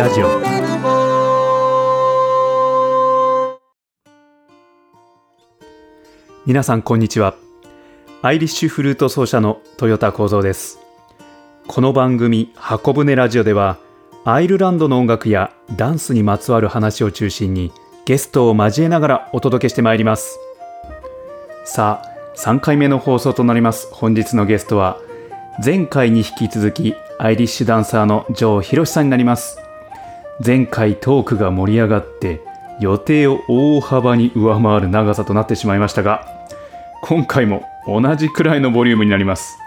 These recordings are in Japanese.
ラジオ。皆さんこんにちは。アイリッシュフルート奏者の豊田幸三です。この番組箱舟ラジオではアイルランドの音楽やダンスにまつわる話を中心にゲストを交えながらお届けしてまいります。さあ3回目の放送となります。本日のゲストは前回に引き続きアイリッシュダンサーのジョー・ヒロシさんになります。前回トークが盛り上がって予定を大幅に上回る長さとなってしまいましたが今回も同じくらいのボリュームになります。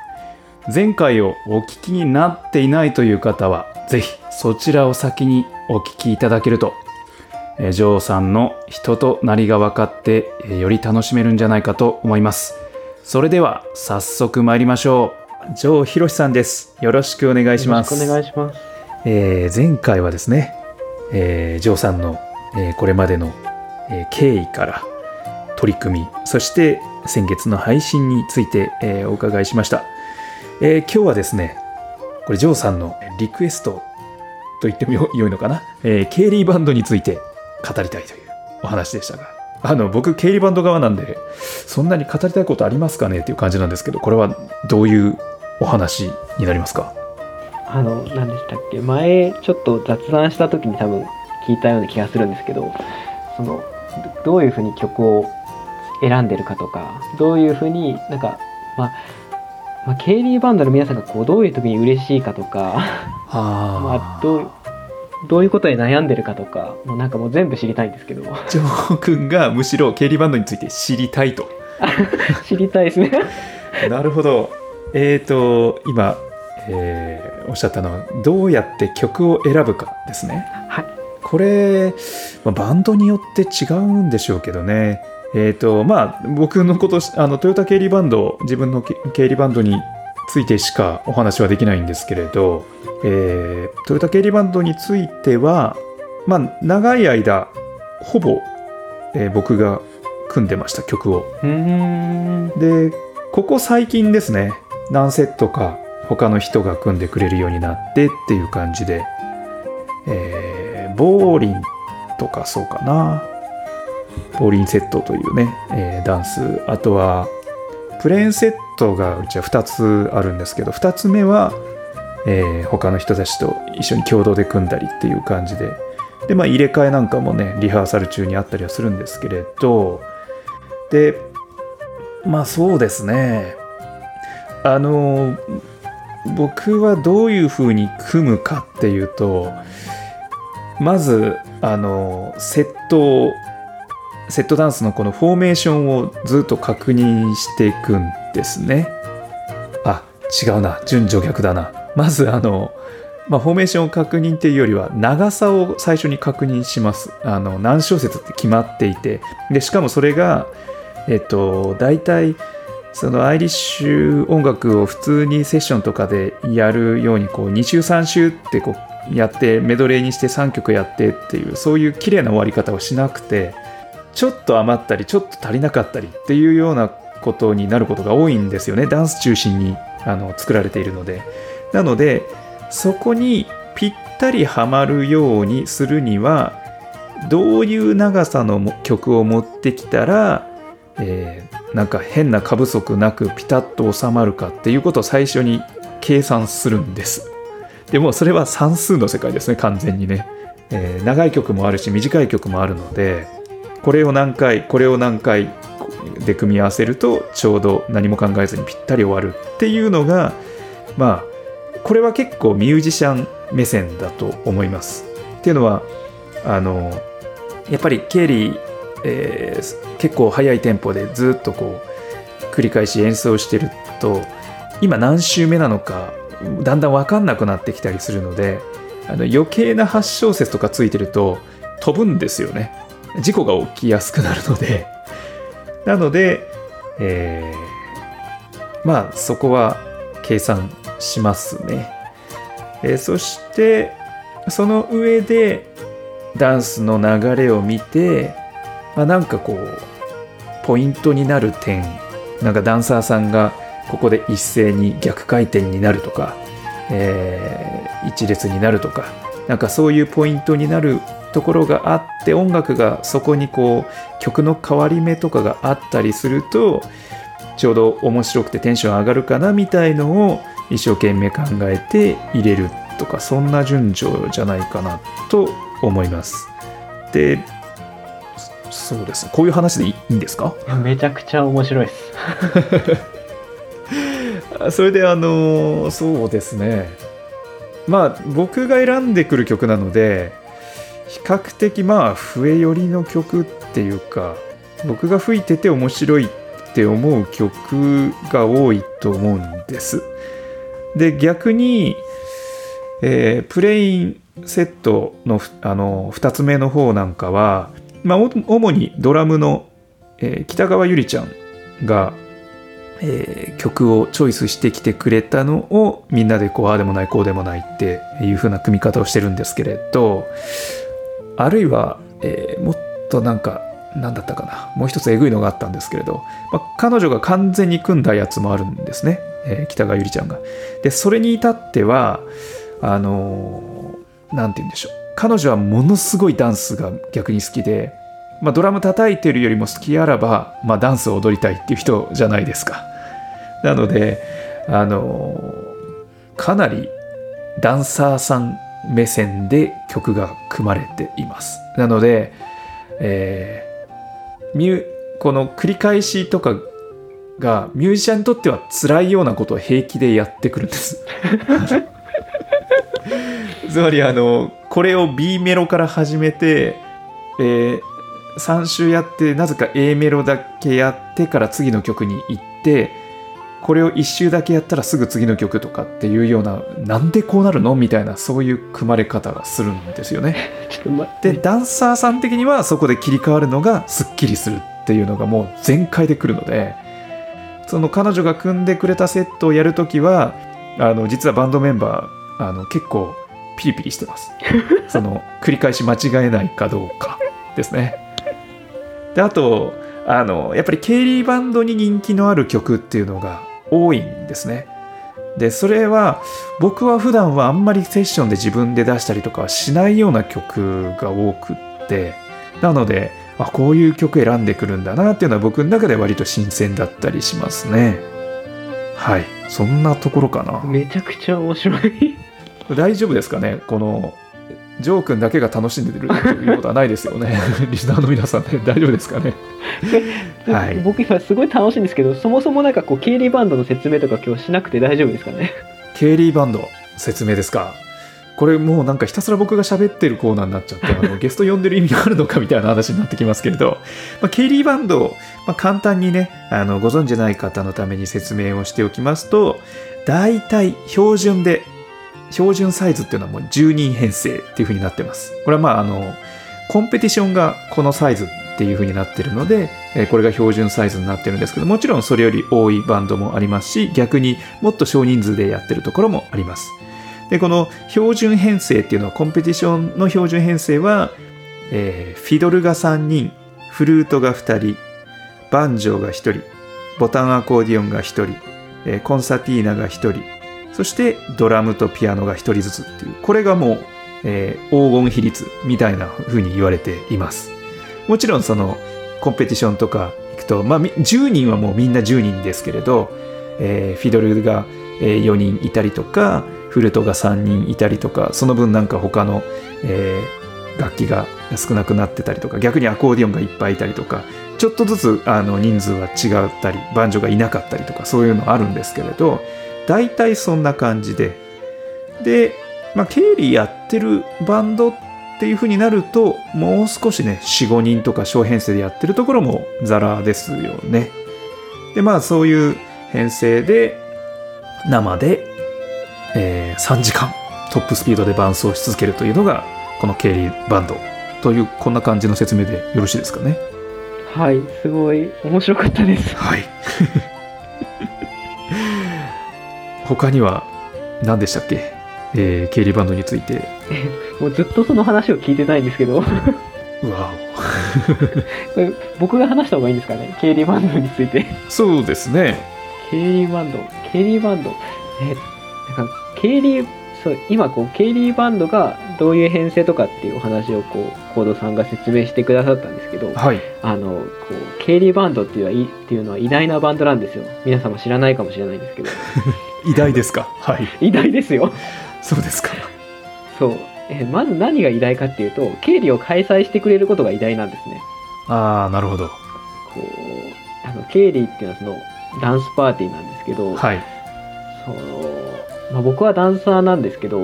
前回をお聞きになっていないという方はぜひそちらを先にお聞きいただけるとえジョーさんの人となりが分かってえより楽しめるんじゃないかと思います。それでは早速参りましょう。ジョー・ヒロシさんです。よろしくお願いします。よろしくお願いします。えー前回はですね、えージョーさんの、えーこれまでの、えー経緯から取り組みそして先月の配信について、えーお伺いしました、えー今日はですねこれジョーさんのリクエストと言ってもよ良いのかな、えーケイリーバンドについて語りたいというお話でしたが。あの僕ケイリーバンド側なんでそんなに語りたいことありますかね？っていう感じなんですけどこれはどういうお話になりますか？あの、何でしたっけ？前、ちょっと雑談した時に多分聞いたような気がするんですけど、その、どどういうふうに曲を選んでるかとか、どういうふうになんか、まあ、まあ、ケイリーバンドの皆さんがこう、どういう時に嬉しいかとか、まあ、どう、どういうことで悩んでるかとか、もうなんかもう全部知りたいんですけど、ジョー君がむしろケイリーバンドについて知りたいと。知りたいですね。なるほど。えっ、と、今、えーおっしゃったのは、どうやって曲を選ぶかですね。はい。これ、まあバンドによって違うんでしょうけどね。えっ、と、まあ、僕のこと、あの、トヨタ経理バンド、自分のけ経理バンドについてしかお話はできないんですけれど、えートヨタ経理バンドについては、まあ、長い間、ほぼ、えー僕が組んでました、曲を。でここ最近ですね何セットか他の人が組んでくれるようになってっていう感じで、えーボーリンとかそうかな。ボーリンセットというね、えーダンス。あとはプレーンセットがうちは2つあるんですけど2つ目は、えー他の人たちと一緒に共同で組んだりっていう感じで。でまあ入れ替えなんかもねリハーサル中にあったりはするんですけれどでまあそうですね。あの僕はどういうふうに組むかっていうとまずあのセットセットダンスのこのフォーメーションをずっと確認していくんですね。あ違うな。順序逆だな。まずあのまあ、フォーメーションを確認っていうよりは長さを最初に確認します。あの何小節って決まっていて。でしかもそれがえっと大体そのアイリッシュ音楽を普通にセッションとかでやるようにこう2週3週ってこうやってメドレーにして3曲やってっていうそういう綺麗な終わり方をしなくてちょっと余ったりちょっと足りなかったりっていうようなことになることが多いんですよね。ダンス中心にあの作られているので。なのでそこにぴったりはまるようにするにはどういう長さの曲を持ってきたら、えーなんか変な過不足なくピタッと収まるかっていうことを最初に計算するんです。でもそれは算数の世界ですね完全にね、えー長い曲もあるし短い曲もあるのでこれを何回これを何回で組み合わせるとちょうど何も考えずにぴったり終わるっていうのがまあこれは結構ミュージシャン目線だと思います。っていうのはあのやっぱりケリー、えー結構速いテンポでずっとこう繰り返し演奏してると今何週目なのかだんだん分かんなくなってきたりするのであの余計な8小節とかついてると飛ぶんですよね。事故が起きやすくなるので。なので、えーまあそこは計算しますね、えーそしてその上でダンスの流れを見て、まあ、なんかこうポイントになる点なんかダンサーさんがここで一斉に逆回転になるとか、えー一列になるとかなんかそういうポイントになるところがあって音楽がそこにこう曲の変わり目とかがあったりするとちょうど面白くてテンション上がるかなみたいのを一生懸命考えて入れるとかそんな順序じゃないかなと思います。でそそうです。ねこういう話でいいんですか？めちゃくちゃ面白いです。あ それであのそうですね。まあ僕が選んでくる曲なので比較的まあ笛寄りの曲っていうか僕が吹いてて面白いって思う曲が多いと思うんです。で逆に、えープレインセットのふあの2つ目の方なんかは、まあ、主にドラムの、えー北川ゆりちゃんがえー曲をチョイスしてきてくれたのをみんなでこうああでもないこうでもないっていう風な組み方をしてるんですけれどあるいは、えーもっとなんか何だったかなもう一つえぐいのがあったんですけれど、まあ彼女が完全に組んだやつもあるんですね、えー北川ゆりちゃんが。でそれに至ってはあのーて言うんでしょう彼女はものすごいダンスが逆に好きでまあ、ドラム叩いてるよりも好きあらば、まあ、ダンスを踊りたいっていう人じゃないですか。なので、あのかなりダンサーさん目線で曲が組まれています。なので、えーこの繰り返しとかがミュージシャンにとっては辛いようなことを平気でやってくるんです。つまりあのこれを B メロから始めて、えー3週やってなぜか A メロだけやってから次の曲に行ってこれを1周だけやったらすぐ次の曲とかっていうようななんでこうなるのみたいなそういう組まれ方がするんですよね。でダンサーさん的にはそこで切り替わるのがすっきりするっていうのがもう全開でくるのでその彼女が組んでくれたセットをやるときはあの実はバンドメンバーあの結構ピリピリしてます。その繰り返し間違えないかどうかですね。であとあのやっぱりケイリーバンドに人気のある曲っていうのが多いんですね。でそれは僕は普段はあんまりセッションで自分で出したりとかはしないような曲が多くってなのであこういう曲選んでくるんだなっていうのは僕の中で割と新鮮だったりしますね。はい。そんなところかな。めちゃくちゃ面白い。大丈夫ですかね？このジョー君だけが楽しんでるということはないですよね？リスナーの皆さんね大丈夫ですかね？はい。僕今すごい楽しいんですけど、そもそもなんかこう、経理バンドの説明とか今日しなくて大丈夫ですかね？ケイリーバンド説明ですか？これもうなんかひたすら僕が喋ってるコーナーになっちゃって あのゲスト呼んでる意味があるのかみたいな話になってきますけれど、まあ、ケイリーバンドを、まあ、簡単にねあのご存じない方のために説明をしておきますと大体標準で標準サイズっていうのはもう10人編成っていう風になってます。これはまああのコンペティションがこのサイズっていう風になってるので、えこれが標準サイズになってるんですけどもちろんそれより多いバンドもありますし逆にもっと少人数でやってるところもあります。でこの標準編成っていうのはコンペティションの標準編成は、えーフィドルが3人フルートが2人バンジョーが1人ボタンアコーディオンが1人、えコンサティーナが1人そしてドラムとピアノが1人ずつっていう。これがもう、えー黄金比率みたいな風に言われています。もちろんそのコンペティションとか行くと、まあ、10人はもうみんな10人ですけれど、えーフィドルが4人いたりとかフルトが3人いたりとかその分なんか他の、えー楽器が少なくなってたりとか逆にアコーディオンがいっぱいいたりとかちょっとずつあの人数は違ったりバンジョがいなかったりとかそういうのあるんですけれど大体そんな感じで。で、まあ、経理やってるバンドっていう風になるともう少しね45人とか小編成でやってるところもザラですよね。でまあそういう編成で生で、えー3時間トップスピードで伴奏し続けるというのがこの経理バンドというこんな感じの説明でよろしいですかね。はい、すごい面白かったです。はい他には何でしたっけ、えー、経理バンドについて。もうずっとその話を聞いてないんですけど、こうわれ僕が話した方がいいんですかね、経理バンドについて。おそうですね。経理バンド、経理バンド、え、なんか経理そう今こうケイリーバンドがどういう編成とかっていうお話をこうコードさんが説明してくださったんですけど、はい。あのこうケイリーバンドっていうのはいっていうのは偉大なバンドなんですよ。皆さんも知らないかもしれないんですけど 偉大ですか？はい。偉大ですよ。そうですか。そう。えまず何が偉大かっていうと経理を開催してくれることが偉大なんですね。ああなるほど。こうあの経理っていうのはそのダンスパーティーなんですけど、はい。そのまあ、僕はダンサーなんですけど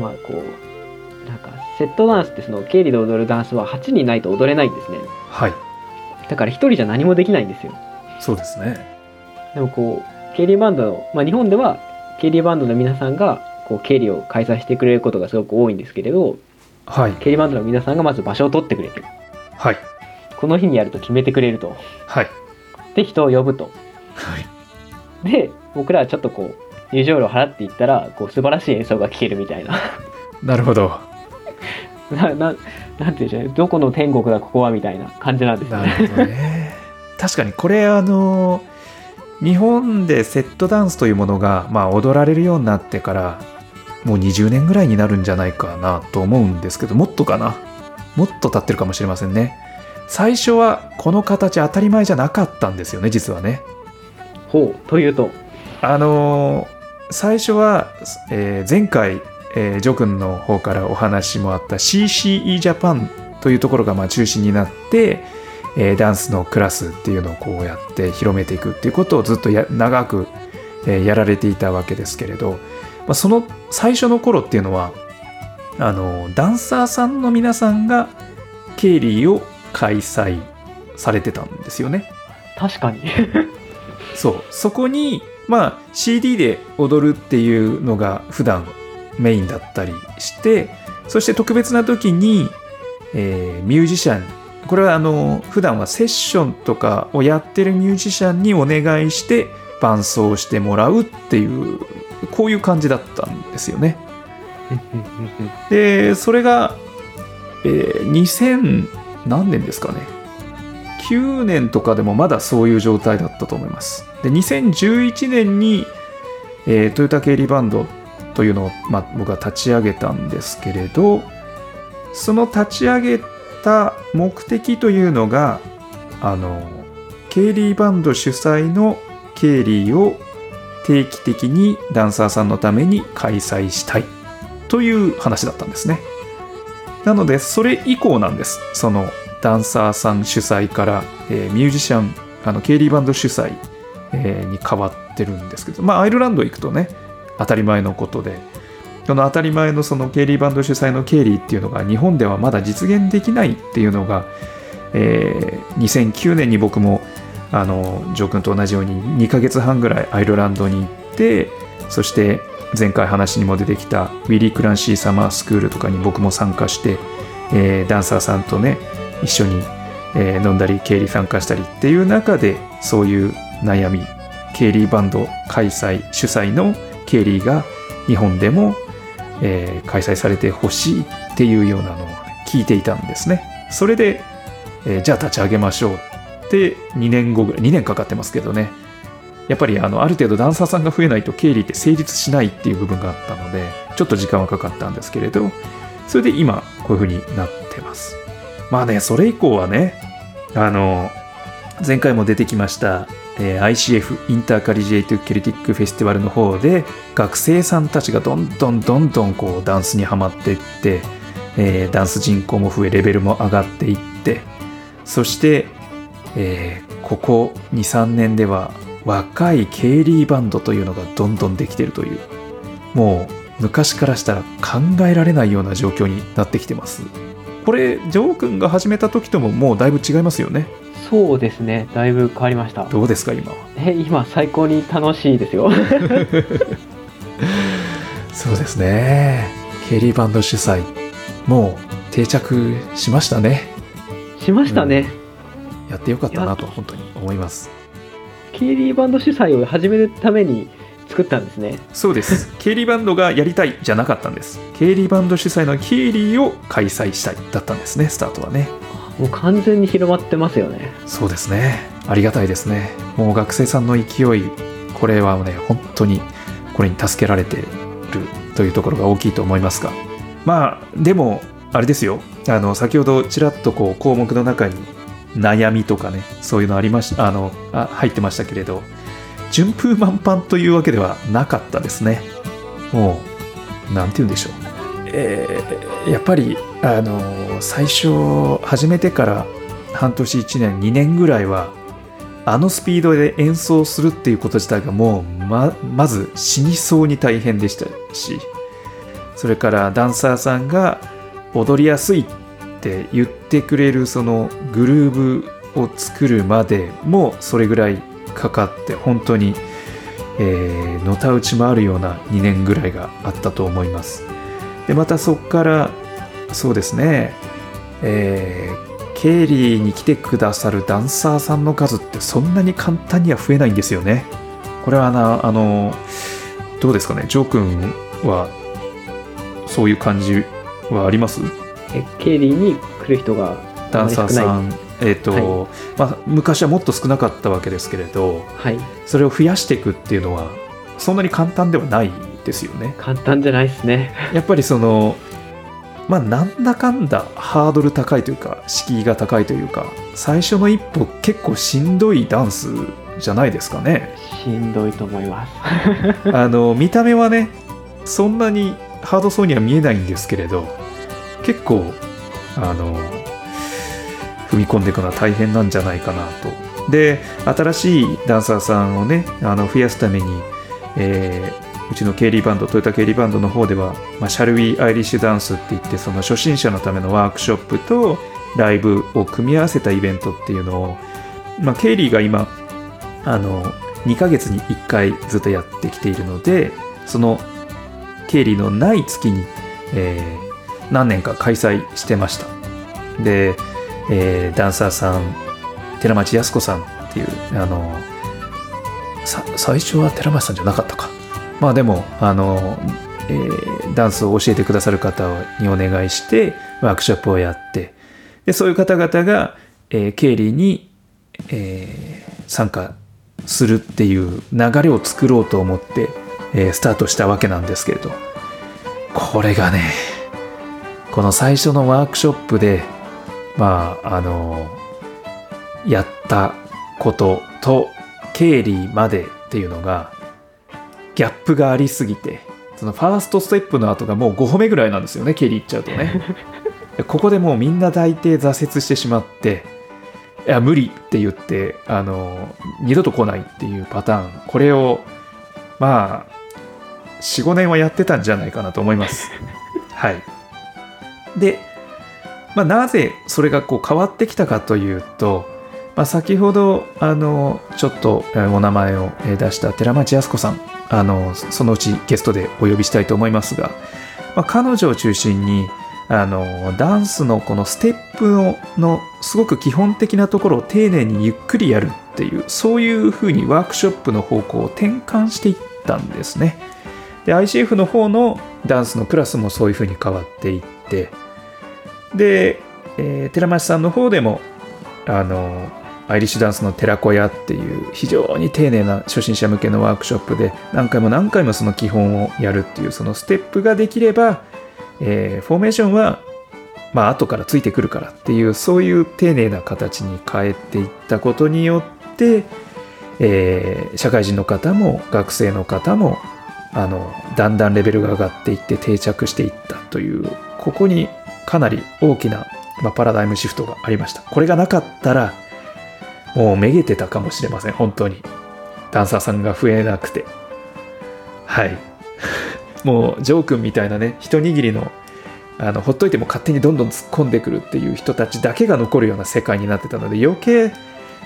まあこうなんかセットダンスってその経理で踊るダンスは8人ないと踊れないんですね。はい。だから1人じゃ何もできないんですよ。そうですね。でもこう経理バンドの、まあ、日本では経理バンドの皆さんがこう経理を開催してくれることがすごく多いんですけれどはい。経理バンドの皆さんがまず場所を取ってくれてはい。この日にやると決めてくれると。はい。で人を呼ぶと。はい。で僕らはちょっとこう入場料払っていったらこう素晴らしい演奏が聴けるみたいな。なるほど。なななんていうんでしょうね。どこの天国だここはみたいな感じなんですね。なるほどね。確かにこれあの日本でセットダンスというものが、まあ、踊られるようになってからもう20年ぐらいになるんじゃないかなと思うんですけどもっとかな？もっと経ってるかもしれませんね。最初はこの形当たり前じゃなかったんですよね実はね。ほうというと？あのー最初は、えー前回、えージョ君の方からお話もあった CCE ジャパンというところがまあ中心になって、えーダンスのクラスっていうのをこうやって広めていくっていうことをずっとや長く、えーやられていたわけですけれど、まあ、その最初の頃っていうのはあのダンサーさんの皆さんがケイリーを開催されてたんですよね。確かにそうそこにまあ CD で踊るっていうのが普段メインだったりしてそして特別な時に、えーミュージシャンこれはあの普段はセッションとかをやってるミュージシャンにお願いして伴奏してもらうっていうこういう感じだったんですよね。でそれが、えー2000何年ですかね。9年とかでもまだそういう状態だったと思います。で2011年に、えートヨタ経理バンドというのを、まあ、僕は立ち上げたんですけれどその立ち上げた目的というのがあの経理バンド主催の経理を定期的にダンサーさんのために開催したいという話だったんですね。なのでそれ以降なんですそのダンサーさん主催から、えーミュージシャンあのケイリーバンド主催、えーに変わってるんですけどまあアイルランド行くとね当たり前のことでこの当たり前のそのケイリーバンド主催のケイリーっていうのが日本ではまだ実現できないっていうのが、えー2009年に僕もあのジョー君と同じように2ヶ月半ぐらいアイルランドに行ってそして前回話にも出てきたウィリー・クランシー・サマースクールとかに僕も参加して、えーダンサーさんとね一緒に、えー飲んだり経理参加したりっていう中でそういう悩み経理バンド開催主催の経理が日本でも、えー開催されてほしいっていうようなのを聞いていたんですね。それで、えーじゃあ立ち上げましょうって2年後ぐらい2年かかってますけどね。やっぱりあのある程度ダンサーさんが増えないと経理って成立しないっていう部分があったのでちょっと時間はかかったんですけれどそれで今こういう風になってます。まあねそれ以降はねあの前回も出てきました、え ICF インターカリジェイト・ケルティック・フェスティバルの方で学生さんたちがどんどんどんどんこうダンスにはまっていって、えーダンス人口も増えレベルも上がっていってそして、えーここ23年では若いケイリーバンドというのがどんどんできてるというもう昔からしたら考えられないような状況になってきてます。これジョー君が始めた時とももうだいぶ違いますよね。そうですね。だいぶ変わりました。どうですか今は？え今最高に楽しいですよ。そうですね。ケイリーバンド主催もう定着しましたね。しましたね、やってよかったなと本当に思います。ケイリーバンド主催を始めるために作ったんですね。そうです。ケイリーバンドがやりたいじゃなかったんです。ケイリーバンド主催のケイリーを開催したいだったんですねスタートはね。もう完全に広まってますよね。そうですね。ありがたいですね。もう学生さんの勢いこれはね本当にこれに助けられてるというところが大きいと思いますが。まあでもあれですよ。あの先ほどちらっとこう項目の中に悩みとかねそういうのありましあのあ入ってましたけれど順風満帆というわけではなかったですね。もうなんて言うんでしょう。えーやっぱりあの最初始めてから半年1年2年ぐらいはあのスピードで演奏するっていうこと自体がもうままず死にそうに大変でしたしそれからダンサーさんが踊りやすいって言ってくれるそのグルーブを作るまでもそれぐらいかかって本当に、えーのたうち回るような2年ぐらいがあったと思います。でまたそこからそうですねえーケイリーに来てくださるダンサーさんの数ってそんなに簡単には増えないんですよね。これはなあのどうですかね？ジョー君はそういう感じはあります？えケイリーに来る人がダンサーさあんえっ、と、まあ、昔はもっと少なかったわけですけれどはい。それを増やしていくっていうのはそんなに簡単ではないですよね。簡単じゃないですね。やっぱりそのまあなんだかんだハードル高いというか敷居が高いというか最初の一歩結構しんどいダンスじゃないですかね。しんどいと思います。あの見た目はねそんなにハードそうには見えないんですけれど結構あの踏み込んでいくのは大変なんじゃないかなと。で新しいダンサーさんをねあの増やすために、えーうちの経理バンドトヨタ経理バンドの方では、まあ、シャルウィーアイリッシュダンスって言ってその初心者のためのワークショップとライブを組み合わせたイベントっていうのを、まあ、ケイリーが今あの2ヶ月に1回ずっとやってきているのでその経理のない月に、えー何年か開催してました。で、えーダンサーさん寺町康子さんっていうあの最初は寺町さんじゃなかったか。まあでもあの、えーダンスを教えてくださる方にお願いしてワークショップをやってでそういう方々が、えー経理に、えー参加するっていう流れを作ろうと思って、えースタートしたわけなんですけれど。これがねこの最初のワークショップでまああのやったことと経理までっていうのがギャップがありすぎてそのファーストステップの後がもう5歩目ぐらいなんですよね経理行っちゃうとね。でここでもうみんな大抵挫折してしまっていや無理って言ってあの二度と来ないっていうパターン。これをまあ45年はやってたんじゃないかなと思います。はい。で、まあ、なぜそれがこう変わってきたかというと、まあ、先ほどあのちょっとお名前を出した寺町康子さんあのそのうちゲストでお呼びしたいと思いますが、まあ、彼女を中心にあのダンスのこのステップののすごく基本的なところを丁寧にゆっくりやるっていうそういうふうにワークショップの方向を転換していったんですね。で ICF の方のダンスのクラスもそういうふうに変わっていってで、えー寺町さんの方でもあのアイリッシュダンスの寺子屋っていう非常に丁寧な初心者向けのワークショップで何回も何回もその基本をやるっていうそのステップができれば、えーフォーメーションはまあ後からついてくるからっていうそういう丁寧な形に変えていったことによって、えー社会人の方も学生の方もあのだんだんレベルが上がっていって定着していったというここにかなり大きな、まあ、パラダイムシフトがありました。これがなかったらもうめげてたかもしれません。本当に。ダンサーさんが増えなくて。はい。もうジョー君みたいなね一握りのあのほっといても勝手にどんどん突っ込んでくるっていう人たちだけが残るような世界になってたので余計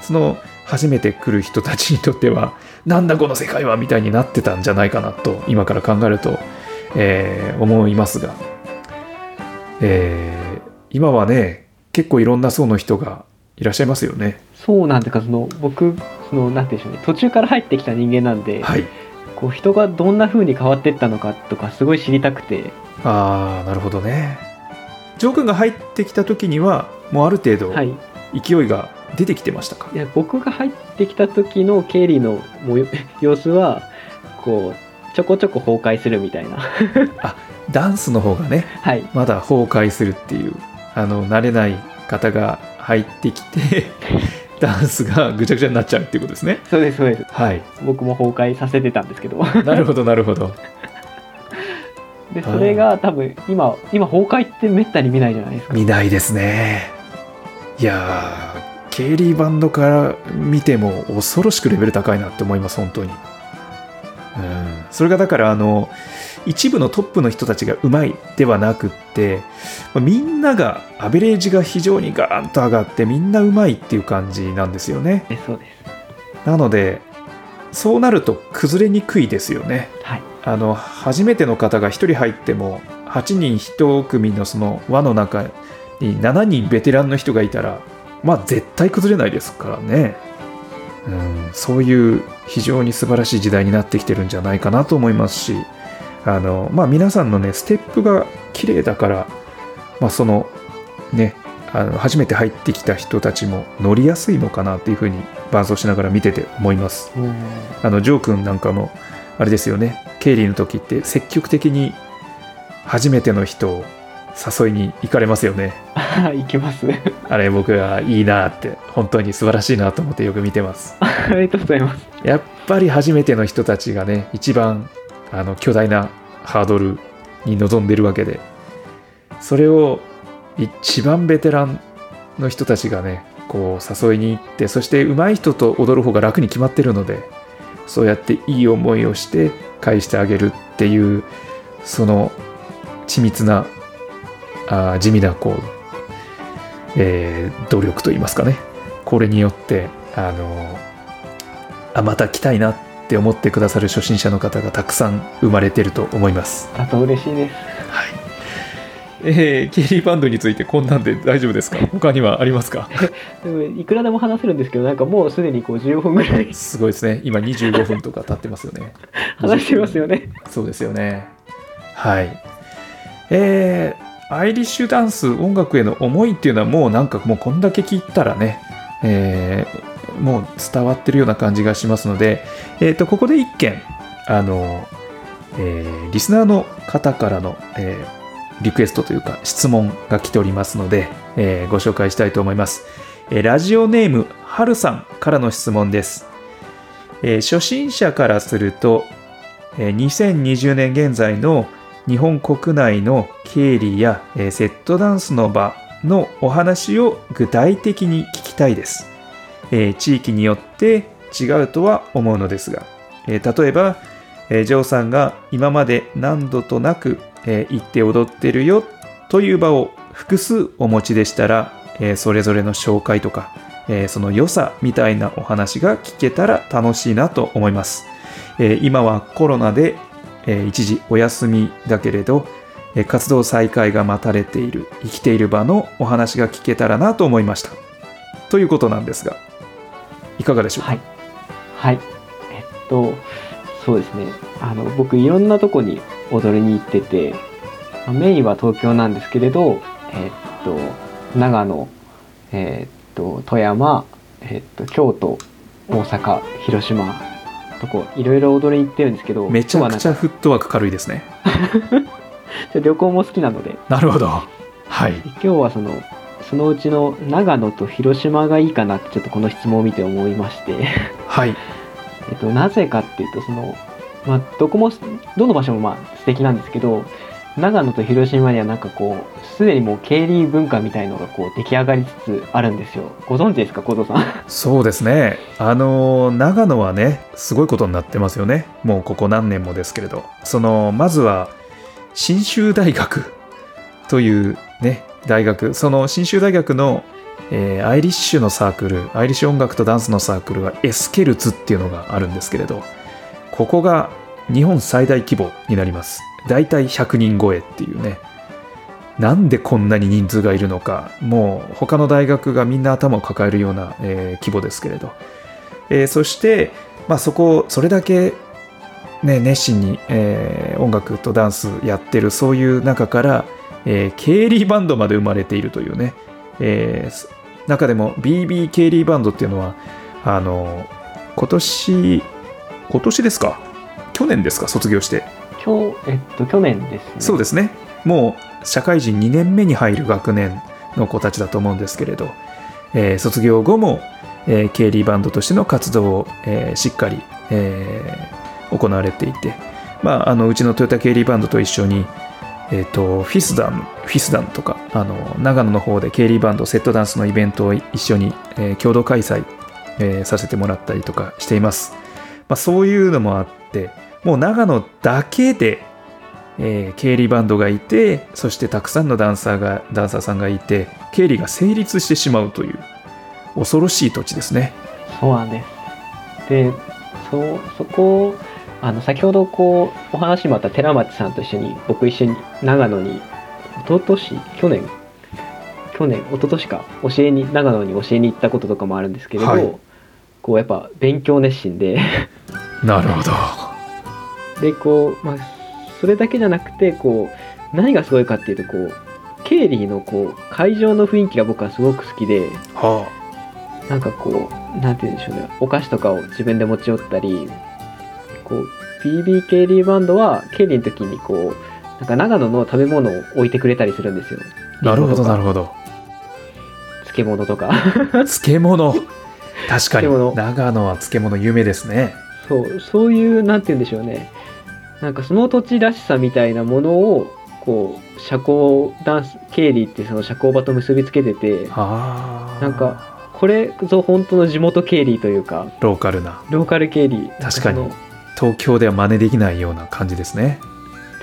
その初めて来る人たちにとってはなんだこの世界はみたいになってたんじゃないかなと今から考えると、えー思いますが、えー今はね結構いろんな層の人がいらっしゃいますよね。そうなんていうかその僕そのなんていうんでしょうね途中から入ってきた人間なんで、はい。こう人がどんな風に変わっていったのかとかすごい知りたくてああなるほどね。ジョー君が入ってきた時にはもうある程度はい勢いが出てきてましたか、いや僕が入ってきた時の経理の 様子はこうちょこちょこ崩壊するみたいな ダンスの方がねはい。まだ崩壊するっていうあの慣れない方が入ってきて ダンスがぐちゃぐちゃになっちゃうっていうことですね。そうですそうです。はい。僕も崩壊させてたんですけど。なるほどなるほど。でそれが多分今今崩壊ってめったに見ないじゃないですか。見ないですね。いやーケイリーバンドから見ても恐ろしくレベル高いなって思います本当に。うん。それがだからあの一部のトップの人たちがうまいではなくってまあみんながアベレージが非常にガーンと上がってみんなうまいっていう感じなんですよね。えそうです。なのでそうなると崩れにくいですよね。はい。あの初めての方が1人入っても8人1組のその輪の中に7人ベテランの人がいたらまあ絶対崩れないですからね、うん、そういう非常に素晴らしい時代になってきてるんじゃないかなと思いますしあの、まあ、皆さんのねステップが綺麗だから、まあ、そのねあの初めて入ってきた人たちも乗りやすいのかなっていうふうに伴奏しながら見てて思います。あのジョー君なんかもあれですよね経理の時って積極的に初めての人を誘いに行かれますよね。いきます。あれ僕はいいなって本当に素晴らしいなと思ってよく見てます。ありがとうございます。やっぱり初めての人たちがね一番あの巨大なハードルに臨んでるわけで。それを一番ベテランの人たちがねこう誘いに行ってそして上手い人と踊る方が楽に決まってるのでそうやっていい思いをして返してあげるっていうその緻密なあ地味なこう、えー努力といいますかね。これによってあのあまた来たいなって思ってくださる初心者の方がたくさん生まれてると思います。だと嬉しいですはい。えー、ケイリーバンドについてこんなんで大丈夫ですか？他にはありますか？でもいくらでも話せるんですけどなんかもうすでにこう15分ぐらいすごいですね。今25分とか経ってますよね。話してますよねそうですよね。はい。えー、アイリッシュダンス音楽への思いっていうのはもうなんかもうこんだけ聞いたらね、えーもう伝わってるような感じがしますので、えー、とここで一件あの、えーリスナーの方からの、えーリクエストというか質問が来ておりますので、えーご紹介したいと思います、えラジオネームはるさんからの質問です、え初心者からするとえ2020年現在の日本国内の経理やえセットダンスの場のお話を具体的に聞きたいです。えー地域によって違うとは思うのですが、えー例えば、えージョーさんが今まで何度となく、えー行って踊ってるよという場を複数お持ちでしたら、えーそれぞれの紹介とか、えーその良さみたいなお話が聞けたら楽しいなと思います。えー今はコロナで、えー一時お休みだけれど、えー活動再開が待たれている生きている場のお話が聞けたらなと思いましたということなんですがいかがでしょうか、はい。はい。えっとそうですね。あの僕いろんなとこに踊りに行っててまあメインは東京なんですけれどえっと長野えっと富山えっと京都大阪広島とこいろいろ踊りに行ってるんですけどめちゃくちゃフットワーク軽いですね。旅行も好きなので。なるほど。はい。今日はそのそのうちの長野と広島がいいかなってちょっとこの質問を見て思いまして。はい。えっと、なぜかっていうとその、まあ、どこもどの場所もまあ素敵なんですけど長野と広島にはなんかこうすでにもう経理文化みたいのがこう出来上がりつつあるんですよ。ご存知ですか小藤さん？そうですね。あの長野はねすごいことになってますよね。もうここ何年もですけれど。そのまずは信州大学というね大学その信州大学の、えーアイリッシュのサークルアイリッシュ音楽とダンスのサークルはエスケルツっていうのがあるんですけれどここが日本最大規模になります。だいたい100人超えっていうね。なんでこんなに人数がいるのかもう他の大学がみんな頭を抱えるような、えー規模ですけれど、えーそして、まあ、そこそれだけ、ね、熱心に、えー音楽とダンスやってるそういう中から、えー経理バンドまで生まれているというね、えーす中でも BB 経理バンドっていうのはあの今年今年ですか？去年ですか？卒業して。今日、えっと、去年ですね。そうですね。もう社会人2年目に入る学年の子たちだと思うんですけれど、えー卒業後も、えー経理バンドとしての活動を、えーしっかり、えー行われていて、まあ、あのうちのトヨタ経理バンドと一緒に、えー、とフィスダンフィスダンとかあの長野の方で経理バンドセットダンスのイベントを一緒に、えー共同開催、えーさせてもらったりとかしています、まあ、そういうのもあってもう長野だけでえー経理バンドがいてそしてたくさんのダンサーがダンサーさんがいて経理が成立してしまうという恐ろしい土地ですねそうなんです。で、そそこあの先ほどこうお話にもあった寺町さんと一緒に僕一緒に長野に一昨年去年去年一昨年か教えに長野に教えに行ったこととかもあるんですけれど、はい。こうやっぱ勉強熱心で。なるほど。でこう、まあ、それだけじゃなくてこう何がすごいかっていうとこう経理のこう会場の雰囲気が僕はすごく好きではなんかこうなんて言うんでしょうね。お菓子とかを自分で持ち寄ったりこう BB 経理バンドは経理の時にこうなんか長野の食べ物を置いてくれたりするんですよ。あなるほどなるほほど。漬物とか。漬物？確かに。長野は漬物有名ですね。そうそういうなんて言うんでしょうね。なんかその土地らしさみたいなものをこう社交ダンス経理ってその社交場と結びつけててはあなんかこれぞ本当の地元経理というかローカルな。ローカル経理確かに東京では真似できないような感じですね。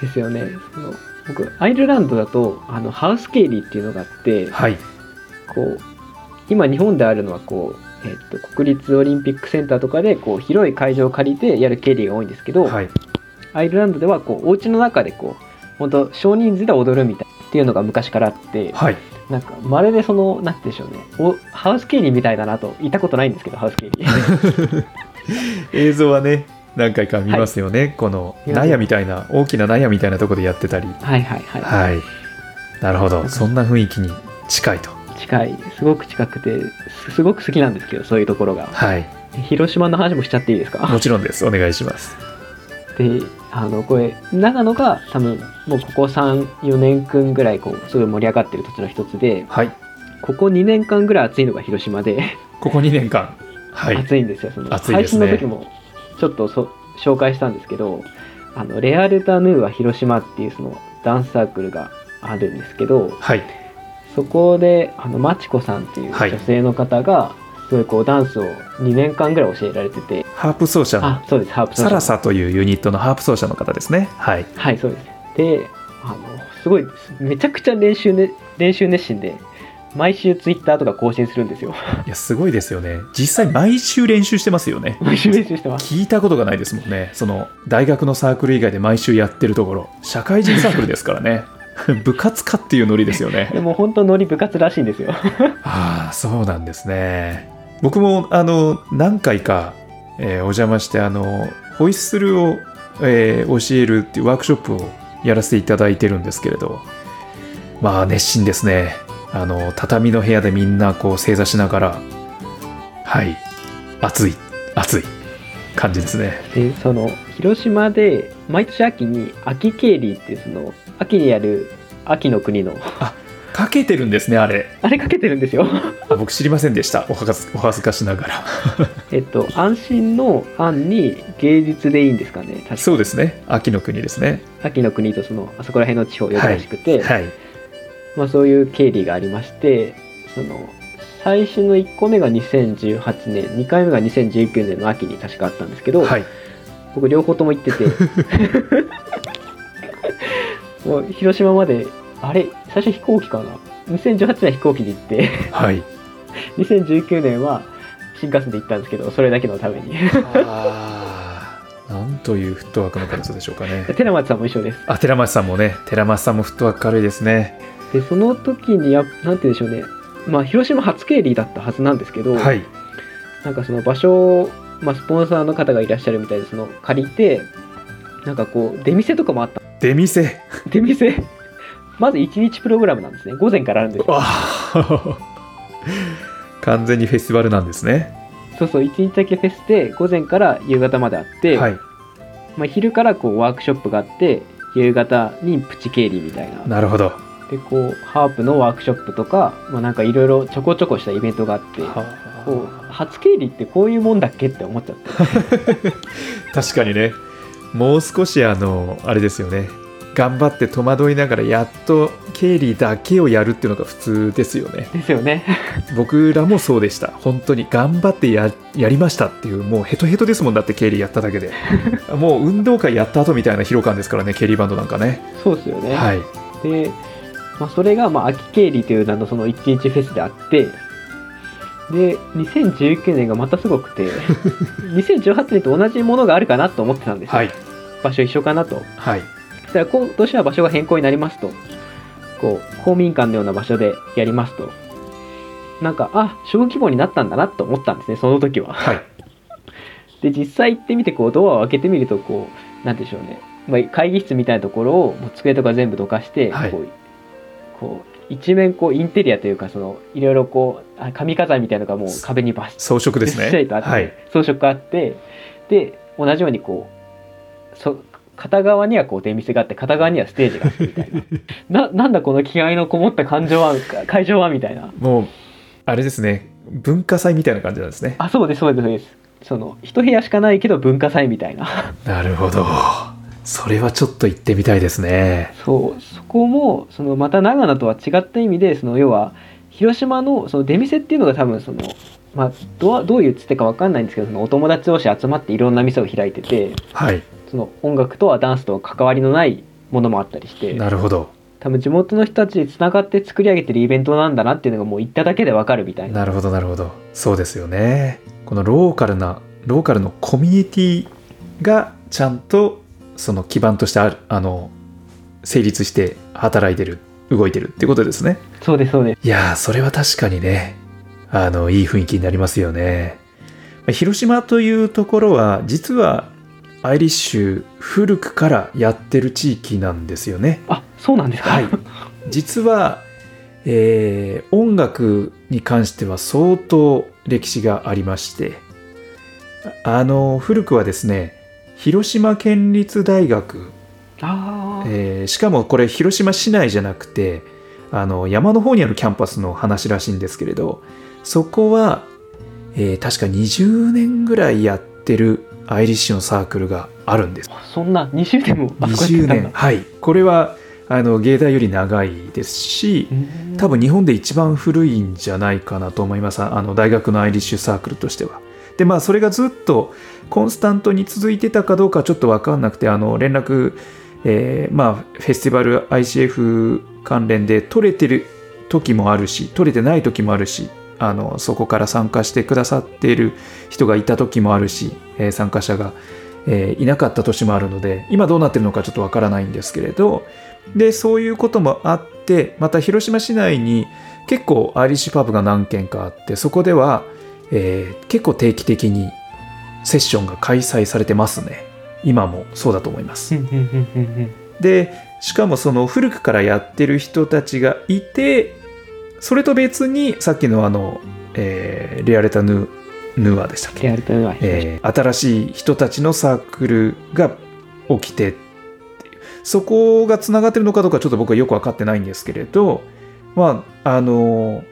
ですよね。その僕アイルランドだとあのハウス経理っていうのがあってはい。こう今日本であるのはこう、えっと国立オリンピックセンターとかでこう広い会場を借りてやる経理が多いんですけど、はい。アイルランドではこうお家の中でこう本当少人数で踊るみたいっていうのが昔からあってはい。なんかまるでそのなんて言うんでしょうね。おハウス経理みたいだなと言ったことないんですけどハウス経理。映像はね何回か見ますよね、このいや納屋みたいな大きな納屋みたいなところでやってたり。はいはいはい、はい。なるほど。そんな雰囲気に近いと。近い。すごく近くてすすごく好きなんですけどそういうところが。はい。広島の話もしちゃっていいですか？もちろんです。お願いします。であのこれ長野が多分もうここ34年間ぐらいこうすごい盛り上がってる土地の一つではい。ここ2年間ぐらい暑いのが広島で、ここ2年間。はい。暑いんですよその。配暑いですね。信の時もちょっとそ紹介したんですけどあのレアルタヌーア広島っていうそのダンスサークルがあるんですけどはい。そこであのまちこさんっていうはい。女性の方がすごいこうダンスを2年間ぐらい教えられてて。ハープ奏者のあそうですハープ奏者のサラサというユニットのハープ奏者の方ですね。はい。はい、そうです。で、あの、すごい、めちゃくちゃ練習ね、練習熱心で、毎週ツイッターとか更新するんですよ。いやすごいですよね。実際毎週練習してますよね。毎週練習してます。聞いたことがないですもんね。その大学のサークル以外で毎週やってるところ。社会人サークルですからね。部活かっていうノリですよね。でも本当ノリ部活らしいんですよ。ああそうなんですね。僕もあの何回か、えーお邪魔してあのホイッスルを、えー教えるっていうワークショップをやらせていただいてるんですけれど。まあ熱心ですねあの畳の部屋でみんなこう正座しながらはい暑い暑い感じですね。で、その、広島で、毎年秋に、秋経理っていう、その、秋にやる、秋の国の、かけてるんですねあれ。あれかけてるんですよ。あ僕知りませんでした。おはずお恥ずかしながら。えっと、安心の安に芸術でいいんですかね。そうですね。秋の国ですね。秋の国とその、あそこら辺の地方を呼ぶらしくて、はいまあ、そういう経理がありましてその最初の1個目が2018年2回目が2019年の秋に確かあったんですけど、はい。僕両方とも行ってて。もう広島まであれ？最初飛行機かな？2018年は飛行機で行って。はい。2019年は新幹線で行ったんですけどそれだけのために。なんというフットワークの軽さでしょうかね。寺松さんも一緒です。あ、寺町さんもね、寺町さんもフットワーク軽いですね。でその時にやなんて言うんでしょうね。まあ広島初経理だったはずなんですけど、はい。なんかその場所を、まあ、スポンサーの方がいらっしゃるみたいでその借りてなんかこう出店とかもあった。出店。出店。まず1日プログラムなんですね。午前からあるんですよ。完全にフェスティバルなんですね。そうそう。1日だけフェスで午前から夕方まであって、はい。まあ、昼からこうワークショップがあって夕方にプチ経理みたいな。なるほどでこうハープのワークショップとか、まあ、なんかいろいろちょこちょこしたイベントがあってこう初経理ってこういうもんだっけって思っちゃって。確かにね。もう少しあのあれですよね。頑張って戸惑いながらやっと経理だけをやるっていうのが普通ですよね。ですよね。僕らもそうでした。本当に。頑張ってややりましたっていうもうヘトヘトですもんだって経理やっただけで。もう運動会やった後みたいな疲労感ですからね経理バンドなんかね。そうですよね、はい。で、まあ、それがまあ秋経理という名のその一日フェスであってで2019年がまたすごくて 2018年と同じものがあるかなと思ってたんですよ、はい。場所一緒かなと。はい。そしたら今年は場所が変更になりますと。こう公民館のような場所でやりますと。なんかあ小規模になったんだなと思ったんですねその時は。はい。で実際行ってみてこうドアを開けてみるとこうなんでしょうね、まあ、会議室みたいなところをもう机とか全部どかして、はい。こうこう一面こうインテリアというかそのいろいろこうあ髪飾りみたいなのがもう壁にバシッ装飾ですね。はい。装飾があってで同じようにこうそ片側にはこう出店があって片側にはステージがあってみたいな。ななんだこの気合のこもった感情は会場はみたいな。もうあれですね。文化祭みたいな感じなんですね。あそうですそうですそうです。その一部屋しかないけど文化祭みたいな。なるほどそれはちょっと行ってみたいですね。そうそこもそのまた長野とは違った意味でその要は広島のその出店っていうのが多分その、まあ、どうどういうつってかわかんないんですけどそのお友達同士集まっていろんな店を開いててはい。その音楽とはダンスとは関わりのないものもあったりしてなるほど。多分地元の人たちにつながって作り上げてるイベントなんだなっていうのがもう行っただけでわかるみたいな。なるほどなるほど。そうですよね。このローカルなローカルのコミュニティがちゃんとその基盤としてあるあの成立して働いてる動いてるってことですね。そうですそうです。いやーそれは確かにねあのいい雰囲気になりますよね。広島というところは実はアイリッシュ古くからやってる地域なんですよね。あそうなんですか、はい、実は、えー音楽に関しては相当歴史がありましてあの古くはですね広島県立大学、あー。えーしかもこれ広島市内じゃなくてあの山の方にあるキャンパスの話らしいんですけれどそこは、えー確か20年ぐらいやってるアイリッシュのサークルがあるんです。そんな20年もあそこや20ってたんだ年はい。これはあの芸大より長いですしうん。多分日本で一番古いんじゃないかなと思います。あの大学のアイリッシュサークルとしてはでまあそれがずっとコンスタントに続いてたかどうかちょっと分かんなくてあの連絡、えーまあフェスティバル ICF 関連で取れてる時もあるし取れてない時もあるしあのそこから参加してくださっている人がいた時もあるし、えー参加者が、えーいなかった年もあるので今どうなってるのかちょっとわからないんですけれどでそういうこともあってまた広島市内に結構アイリッシュパブが何軒かあってそこでは、えー結構定期的にセッションが開催されてますね。今もそうだと思います。でしかもその古くからやってる人たちがいてそれと別にさっきのあの、えーレアレタヌヌアでしたっけ？レアルというのは、えー新しい人たちのサークルが起きてってそこがつながってるのかどうかちょっと僕はよく分かってないんですけれどまああの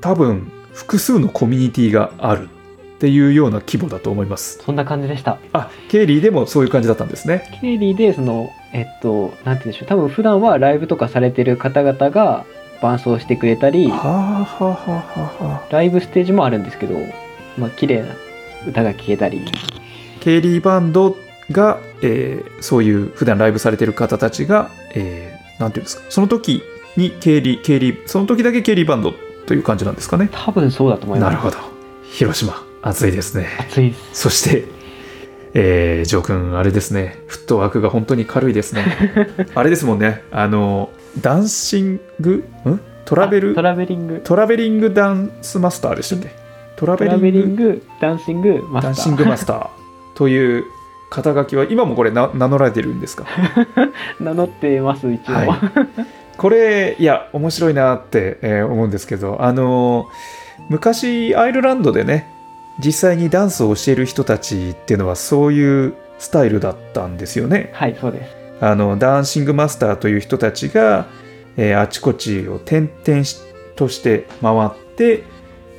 多分複数のコミュニティがあるっていうような規模だと思います。そんな感じでした。あケイリーでもそういう感じだったんですね。経理でそのえっとなんて言うんでしょう。多分普段はライブとかされてる方々が伴奏してくれたりはあはあライブステージもあるんですけどまあ綺麗な歌が聴けたり。ケイリーバンドが、えーそういう普段ライブされてる方たちが、えーなんていうんですか。その時にケイリーケイリーその時だけケイリーバンドという感じなんですかね。多分そうだと思います。なるほど。広島暑いですね。暑いです。そしてえー、ジョー君あれですね。フットワークが本当に軽いですね。あれですもんね。あの dancing？ん？ travel？あ traveling。traveling dance master でしたっけ？トラベ traveling dancing master。dancing master という肩書きは今もこれな名乗られてるんですか？名乗ってます一応、はいこれいや面白いなって、えー思うんですけどあの昔アイルランドでね実際にダンスをしている人たちっていうのはそういうスタイルだったんですよね。はいそうですあのダンシングマスターという人たちが、えーあちこちを転々しとして回って、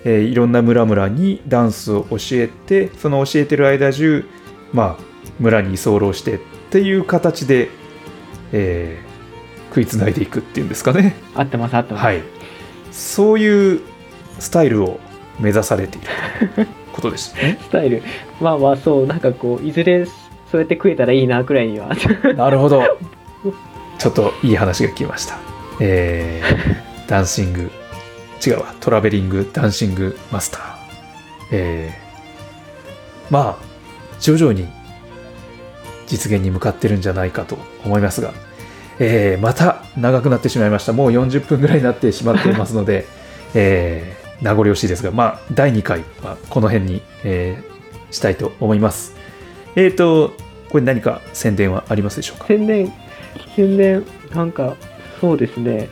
えーいろんな村々にダンスを教えてその教えてる間中、まあ、村に居候してっていう形で、えー食いつないでいくっていうんですかね。合ってます合ってます、はい、そういうスタイルを目指されていることですね。スタイルまあまあそうなんかこういずれそうやって食えたらいいなくらいには なるほど。ちょっといい話が聞きました。えー、dancing、違うわ、 traveling dancing master。えー、まあ、徐々に実現に向かってるんじゃないかと思いますが、えー、また長くなってしまいました。もう40分ぐらいになってしまっていますので、えー、名残惜しいですが、まあ、第2回はこの辺に、えーしたいと思います。えっ、ー、と、これ何か宣伝はありますでしょうか？宣伝宣伝なんかそうですね。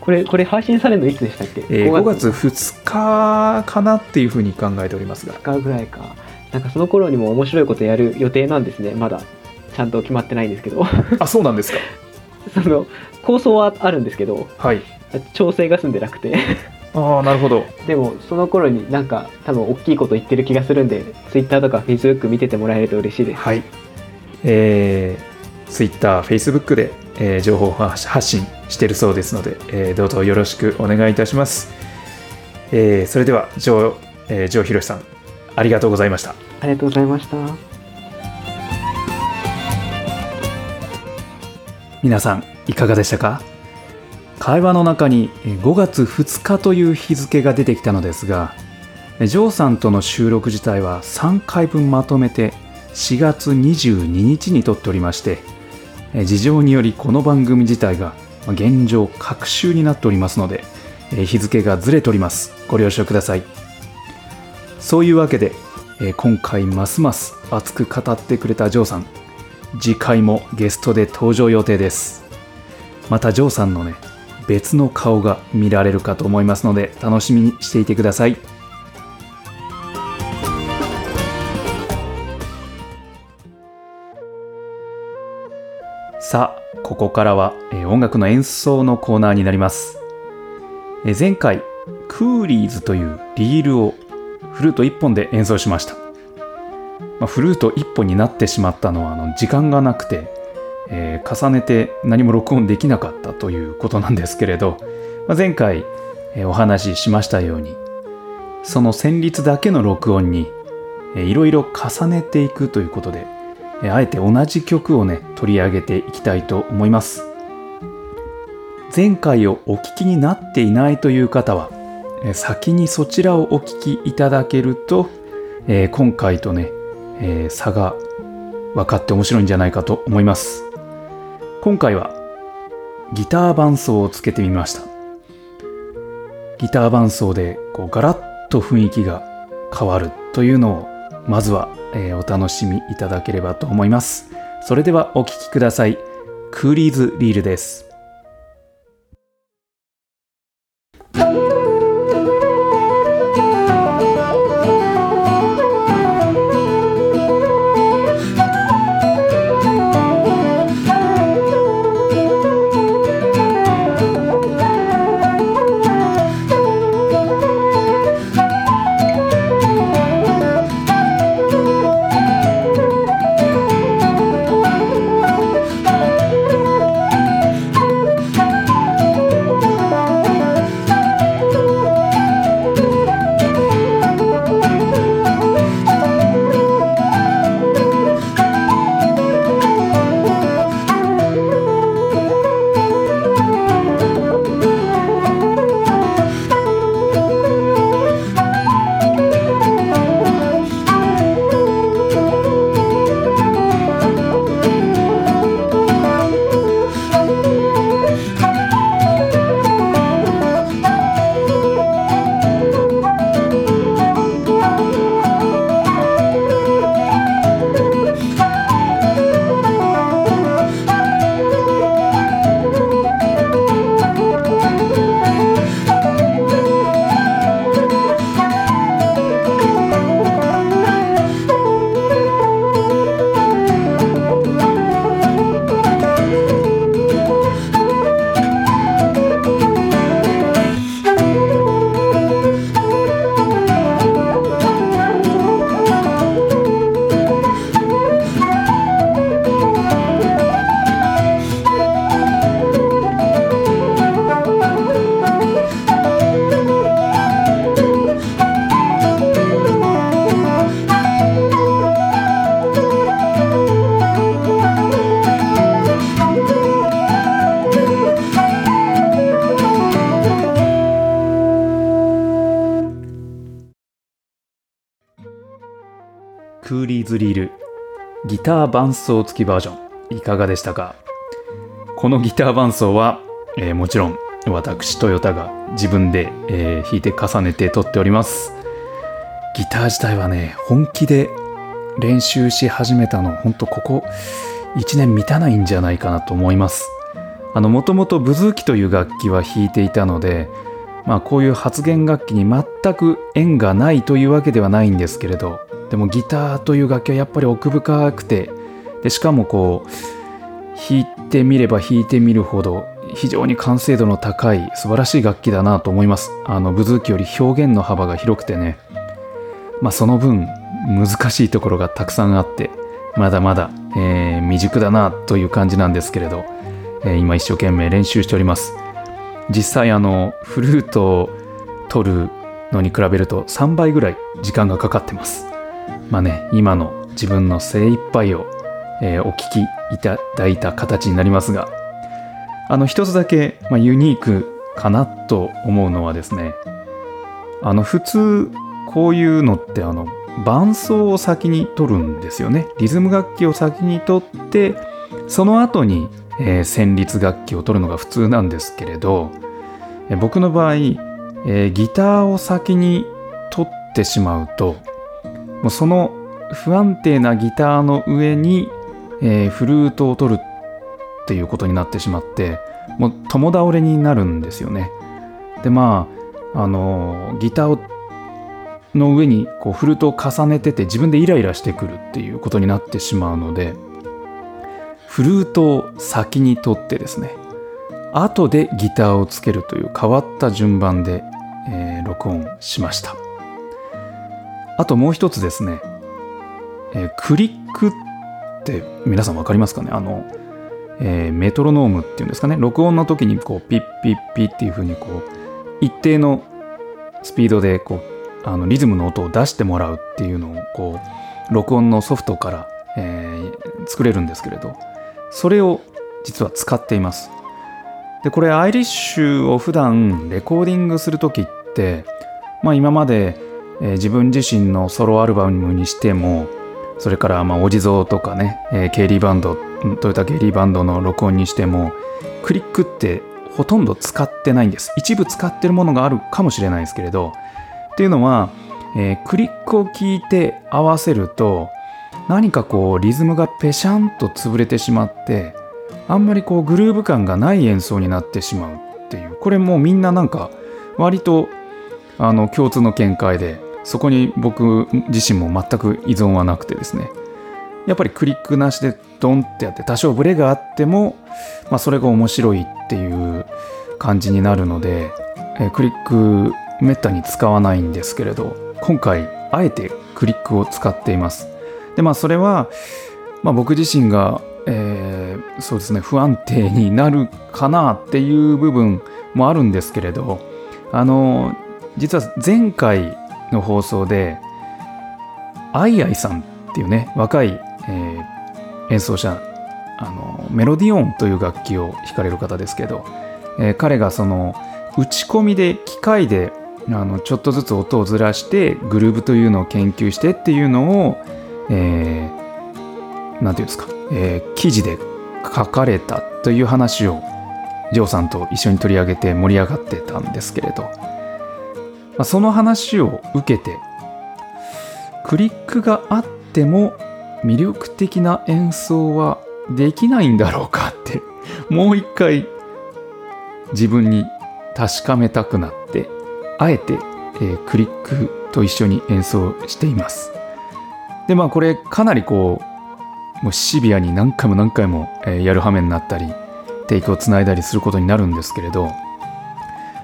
これこれ配信されるのいつでしたっけ、えー5月。2日かなっていうふうに考えておりますが、2日ぐらいか。なんかその頃にも面白いことやる予定なんですね。まだちゃんと決まってないんですけど。あ、そうなんですか。その構想はあるんですけどはい。調整が済んでなくてああ、なるほど。でもその頃になんか多分大きいこと言ってる気がするんで Twitter とか Facebook 見ててもらえると嬉しいですはい。えー、Twitter、Facebook で、えー情報を発発信しているそうですので、えーどうぞよろしくお願いいたします。えーそれでは、ジョー、えー、ろしさん、ありがとうございました。ありがとうございました皆さんいかがでしたか？会話の中に5月2日という日付が出てきたのですがジョーさんとの収録自体は3回分まとめて4月22日に撮っておりまして事情によりこの番組自体が現状隔週になっておりますので日付がずれております。ご了承ください。そういうわけで今回ますます熱く語ってくれたジョーさん次回もゲストで登場予定です。またジョーさんのね別の顔が見られるかと思いますので楽しみにしていてください。さあここからは音楽の演奏のコーナーになります。前回クーリーズというリールをフルート1本で演奏しました。まあ、フルート1本になってしまったのはあの時間がなくて、えー重ねて何も録音できなかったということなんですけれど、まあ、前回、えお話ししましたようにその旋律だけの録音に、いろいろ重ねていくということで、えあえて同じ曲をね取り上げていきたいと思います。前回をお聞きになっていないという方は、え先にそちらをお聞きいただけると、えー今回とねえー差が分かって面白いんじゃないかと思います。今回はギター伴奏をつけてみました。ギター伴奏でこうガラッと雰囲気が変わるというのをまずは、えーお楽しみいただければと思います。それではお聴きください。クーリーズリールです「ター伴奏付きバージョン。いかがでしたか？このギター伴奏は、えーもちろん私トヨタが自分で、えー弾いて重ねて撮っております。ギター自体はね本気で練習し始めたのほんとここ1年満たないんじゃないかなと思います。あのもともとブズーキという楽器は弾いていたのでまあこういう発言楽器に全く縁がないというわけではないんですけれどでもギターという楽器はやっぱり奥深くてでしかもこう弾いてみれば弾いてみるほど非常に完成度の高い素晴らしい楽器だなと思います。あのブズーキより表現の幅が広くてね。まあその分難しいところがたくさんあってまだまだ、えー未熟だなという感じなんですけれど、えー今一生懸命練習しております。実際あのフルートを取るのに比べると3倍ぐらい時間がかかってます。まあね今の自分の精一杯を、えーお聞きいただいた形になりますがあの一つだけ、まあ、ユニークかなと思うのはですねあの普通こういうのってあの伴奏を先に取るんですよね。リズム楽器を先に取ってその後に、えー旋律楽器を取るのが普通なんですけれど、えー僕の場合、えーギターを先に取ってしまうともうその不安定なギターの上に、えーフルートを取るっていうことになってしまってもう共倒れになるんですよね。でまああのギターの上にこうフルートを重ねてて自分でイライラしてくるっていうことになってしまうのでフルートを先に取ってですね後でギターをつけるという変わった順番で、えー録音しました。あともう一つですね、えークリックって皆さん分かりますかね？あの、えーメトロノームっていうんですかね？録音の時にこうピッピッピッっていう風にこう一定のスピードでこうあのリズムの音を出してもらうっていうのをこう録音のソフトから、えー作れるんですけれどそれを実は使っています。でこれアイリッシュを普段レコーディングする時ってまあ今まで、えー自分自身のソロアルバムにしてもそれからまあお地蔵とかね、えーケイリーバンドトヨタケイリーバンドの録音にしてもクリックってほとんど使ってないんです。一部使ってるものがあるかもしれないですけれどっていうのは、えークリックを聞いて合わせると何かこうリズムがペシャンと潰れてしまってあんまりこうグルーヴ感がない演奏になってしまうっていう。これもうみんななんか割とあの共通の見解でそこに僕自身も全く依存はなくてですね。やっぱりクリックなしでドンってやって多少ブレがあっても、まあ、それが面白いっていう感じになるので、えークリックめったに使わないんですけれど今回あえてクリックを使っています。でまあそれは、まあ、僕自身が、えーそうですね不安定になるかなっていう部分もあるんですけれどあの実は前回の放送でアイアイさんっていうね若い、えー演奏者あのメロディオンという楽器を弾かれる方ですけど、えー彼がその打ち込みで機械であのちょっとずつ音をずらしてグルーブというのを研究してっていうのを、えーていうんですか、えー記事で書かれたという話をジョーさんと一緒に取り上げて盛り上がってたんですけれど、まあ、その話を受けてクリックがあっても魅力的な演奏はできないんだろうかって もう一回自分に確かめたくなってあえて、えークリックと一緒に演奏しています。でまあこれかなりこうもうシビアに何回も何回も、えーやる羽目になったりテイクをつないだりすることになるんですけれど、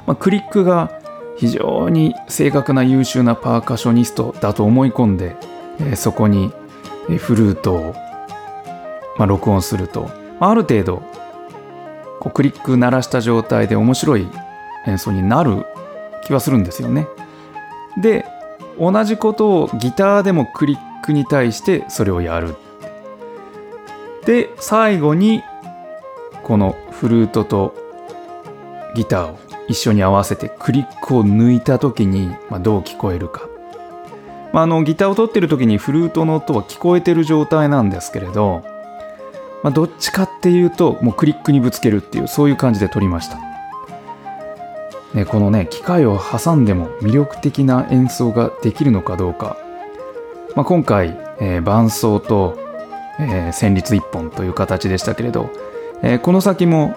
まあ、クリックが非常に正確な優秀なパーカッショニストだと思い込んで、えそこにフルートを、まあ、録音すると、まあある程度こうクリック鳴らした状態で面白い演奏になる気はするんですよね。で同じことをギターでもクリックに対してそれをやる。で最後にこのフルートとギターを一緒に合わせてクリックを抜いた時に、ま、どう聞こえるか。まあ、あのギターを取ってる時にフルートの音は聞こえてる状態なんですけれど、まあ、どっちかっていうともうクリックにぶつけるっていうそういう感じで撮りました、ね、このね機械を挟んでも魅力的な演奏ができるのかどうか、まあ、今回、えー、伴奏と、えー、旋律一本という形でしたけれど、えー、この先も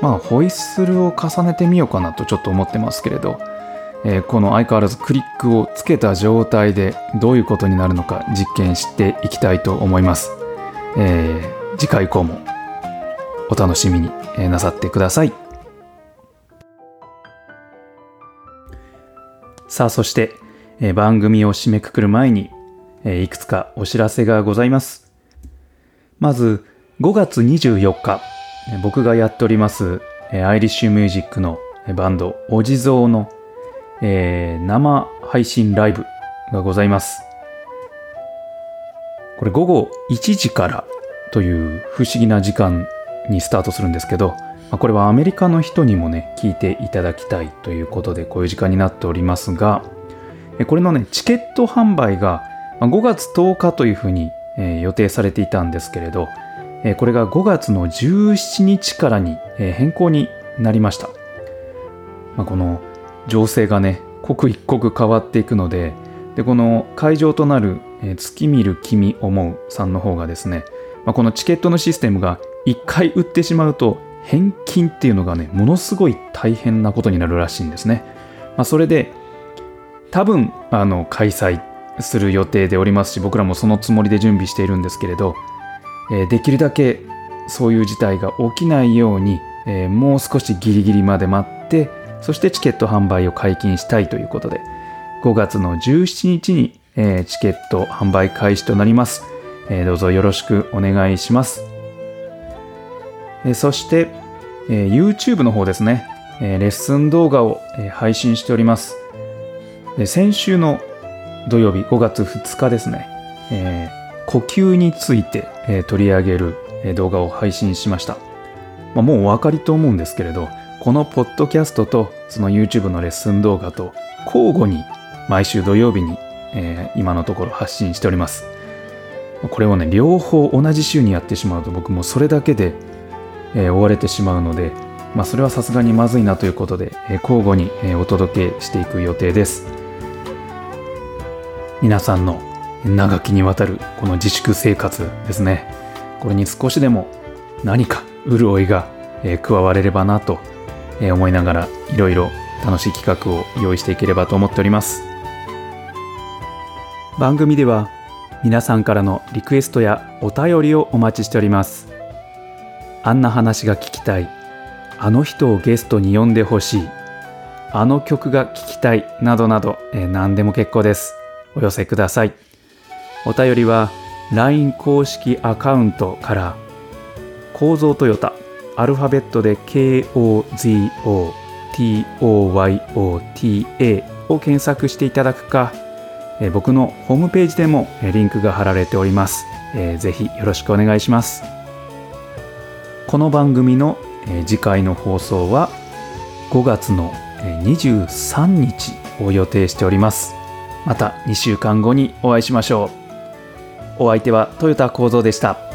まあホイッスルを重ねてみようかなとちょっと思ってますけれどえー、この相変わらずクリックをつけた状態でどういうことになるのか実験していきたいと思います、えー、次回以降もお楽しみになさってください。さあそして、えー、番組を締めくくる前に、えー、いくつかお知らせがございます。まず5月24日。僕がやっておりますアイリッシュミュージックのバンドお地蔵のえー、生配信ライブがございます。これ午後1時からという不思議な時間にスタートするんですけど、これはアメリカの人にもね、聞いていただきたいということで、こういう時間になっておりますが、これのね、チケット販売が5月10日というふうに予定されていたんですけれど、これが5月の17日からに変更になりました。この情勢がね刻一刻変わっていくのででこの会場となる「、月見る君思う」さんの方がですね、まあ、このチケットのシステムが1回売ってしまうと返金っていうのがねものすごい大変なことになるらしいんですね、まあ、それで多分あの開催する予定でおりますし僕らもそのつもりで準備しているんですけれど、え、できるだけそういう事態が起きないように、え、もう少しギリギリまで待ってそしてチケット販売を解禁したいということで、5月の17日に、え、チケット販売開始となります、え、どうぞよろしくお願いします。え、そして、え YouTube の方ですね、えレッスン動画を、え配信しております。先週の土曜日5月2日ですね、え呼吸について、え取り上げる、え動画を配信しました。まあ、もうお分かりと思うんですけれど、このポッドキャストとその YouTube のレッスン動画と交互に毎週土曜日に、えー、今のところ発信しております。これをね、両方同じ週にやってしまうと僕もそれだけで、えー、追われてしまうので、まあ、それはさすがにまずいなということで、えー、交互に、え、お届けしていく予定です。皆さんの長きにわたるこの自粛生活ですね。これに少しでも何か潤いが、え、加われればなとえ思いながらいろいろ楽しい企画を用意していければと思っております。番組では皆さんからのリクエストやお便りをお待ちしております。あんな話が聞きたい。あの人をゲストに呼んでほしい。あの曲が聴きたい。などなど、え、何でも結構です。お寄せください。お便りは LINE 公式アカウントから構造トヨタアルファベットで KOZOTOYOTA を検索していただくか、え僕のホームページでもリンクが貼られております。え、ぜひよろしくお願いします。この番組の、え次回の放送は5月の23日を予定しております。また2週間後にお会いしましょう。お相手は豊田幸三でした。